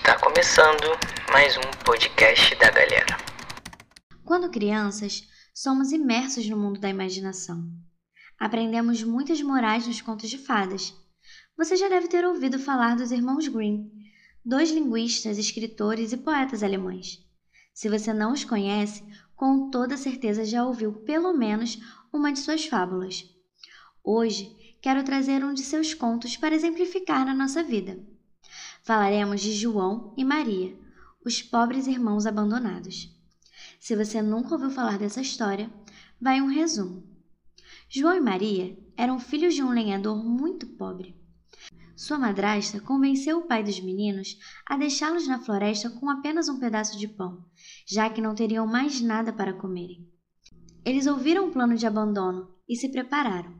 Está começando mais um podcast da galera. Quando crianças, somos imersos no mundo da imaginação. Aprendemos muitas morais nos contos de fadas. Você já deve ter ouvido falar dos irmãos Grimm, dois linguistas, escritores e poetas alemães. Se você não os conhece, com toda certeza já ouviu pelo menos uma de suas fábulas. Hoje, quero trazer um de seus contos para exemplificar na nossa vida. Falaremos de João e Maria, os pobres irmãos abandonados. Se você nunca ouviu falar dessa história, vai um resumo. João e Maria eram filhos de um lenhador muito pobre. Sua madrasta convenceu o pai dos meninos a deixá-los na floresta com apenas um pedaço de pão, já que não teriam mais nada para comerem. Eles ouviram o plano de abandono e se prepararam.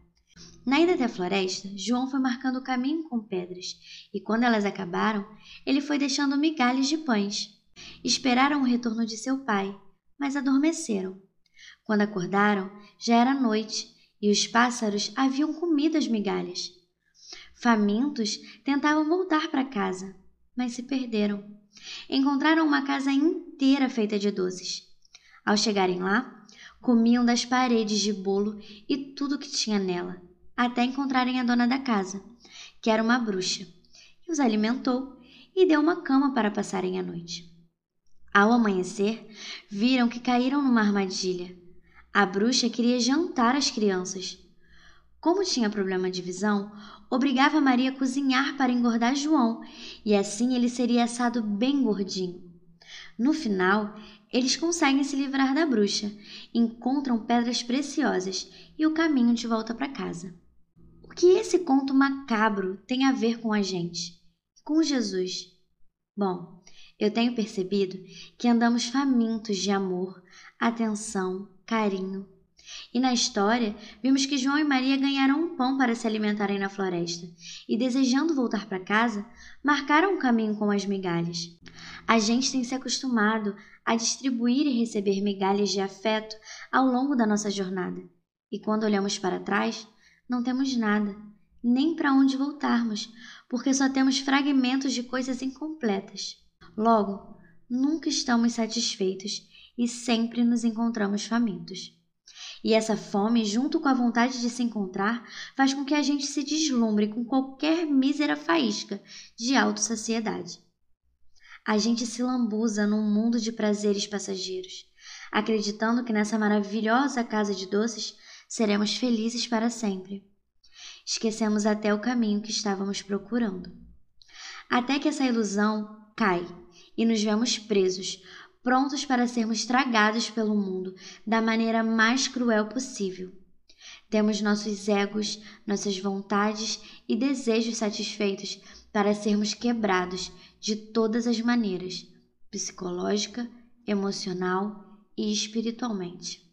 Na ida até a floresta, João foi marcando o caminho com pedras, e quando elas acabaram, ele foi deixando migalhas de pães. Esperaram o retorno de seu pai, mas adormeceram. Quando acordaram, já era noite e os pássaros haviam comido as migalhas. Famintos, tentavam voltar para casa, mas se perderam. Encontraram uma casa inteira feita de doces. Ao chegarem lá, comiam das paredes de bolo e tudo que tinha nela até encontrarem a dona da casa, que era uma bruxa, que os alimentou e deu uma cama para passarem a noite. Ao amanhecer, viram que caíram numa armadilha. A bruxa queria jantar as crianças. Como tinha problema de visão, obrigava Maria a cozinhar para engordar João, e assim ele seria assado bem gordinho. No final, eles conseguem se livrar da bruxa, encontram pedras preciosas e o caminho de volta para casa. O que esse conto macabro tem a ver com a gente? Com Jesus? Bom, eu tenho percebido que andamos famintos de amor, atenção, carinho. E na história, vimos que João e Maria ganharam um pão para se alimentarem na floresta e, desejando voltar para casa, marcaram o caminho com as migalhas. A gente tem se acostumado a distribuir e receber migalhas de afeto ao longo da nossa jornada. E quando olhamos para trás, não temos nada, nem para onde voltarmos, porque só temos fragmentos de coisas incompletas. Logo, nunca estamos satisfeitos e sempre nos encontramos famintos. E essa fome, junto com a vontade de se encontrar, faz com que a gente se deslumbre com qualquer mísera faísca de autossaciedade. A gente se lambuza num mundo de prazeres passageiros, acreditando que nessa maravilhosa casa de doces seremos felizes para sempre. Esquecemos até o caminho que estávamos procurando. Até que essa ilusão cai e nos vemos presos, prontos para sermos tragados pelo mundo da maneira mais cruel possível. Temos nossos egos, nossas vontades e desejos satisfeitos para sermos quebrados de todas as maneiras psicológica, emocional e espiritualmente.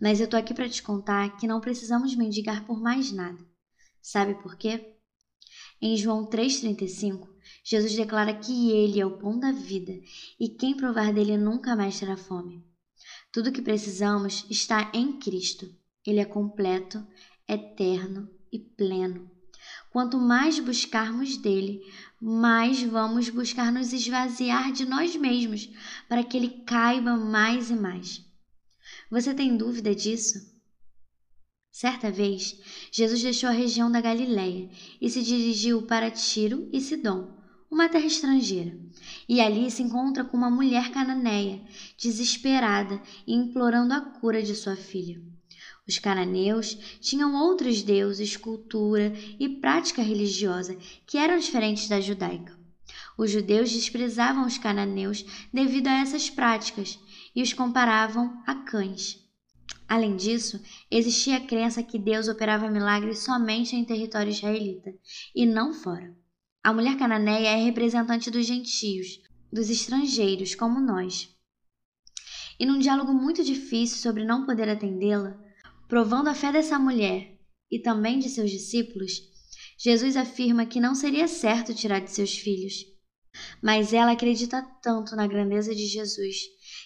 Mas eu tô aqui para te contar que não precisamos mendigar por mais nada. Sabe por quê? Em João 3,35, Jesus declara que Ele é o pão da vida e quem provar dele nunca mais terá fome. Tudo o que precisamos está em Cristo. Ele é completo, eterno e pleno. Quanto mais buscarmos dele, mais vamos buscar nos esvaziar de nós mesmos, para que ele caiba mais e mais. Você tem dúvida disso? Certa vez, Jesus deixou a região da Galiléia e se dirigiu para Tiro e Sidom, uma terra estrangeira. E ali se encontra com uma mulher cananeia, desesperada e implorando a cura de sua filha. Os cananeus tinham outros deuses, cultura e prática religiosa que eram diferentes da judaica. Os judeus desprezavam os cananeus devido a essas práticas e os comparavam a cães. Além disso, existia a crença que Deus operava milagres somente em território israelita e não fora. A mulher cananeia é representante dos gentios, dos estrangeiros como nós. E num diálogo muito difícil sobre não poder atendê-la, provando a fé dessa mulher e também de seus discípulos, Jesus afirma que não seria certo tirar de seus filhos. Mas ela acredita tanto na grandeza de Jesus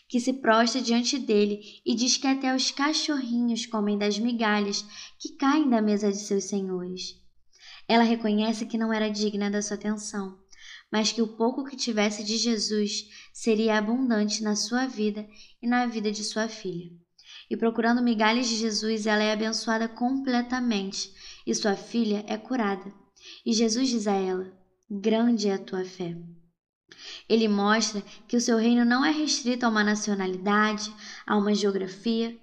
que se prostra diante dele e diz que até os cachorrinhos comem das migalhas que caem da mesa de seus senhores. Ela reconhece que não era digna da sua atenção, mas que o pouco que tivesse de Jesus seria abundante na sua vida e na vida de sua filha. E procurando migalhas de Jesus, ela é abençoada completamente e sua filha é curada. E Jesus diz a ela: Grande é a tua fé. Ele mostra que o seu reino não é restrito a uma nacionalidade, a uma geografia,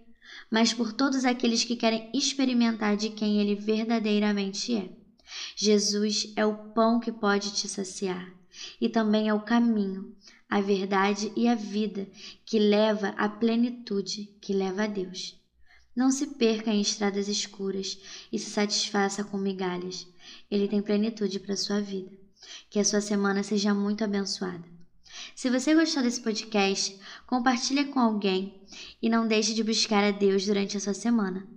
mas por todos aqueles que querem experimentar de quem ele verdadeiramente é. Jesus é o pão que pode te saciar e também é o caminho, a verdade e a vida que leva à plenitude, que leva a Deus. Não se perca em estradas escuras e se satisfaça com migalhas. Ele tem plenitude para sua vida. Que a sua semana seja muito abençoada. Se você gostou desse podcast, compartilhe com alguém e não deixe de buscar a Deus durante a sua semana.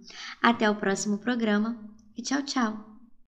Até o próximo programa e tchau, tchau!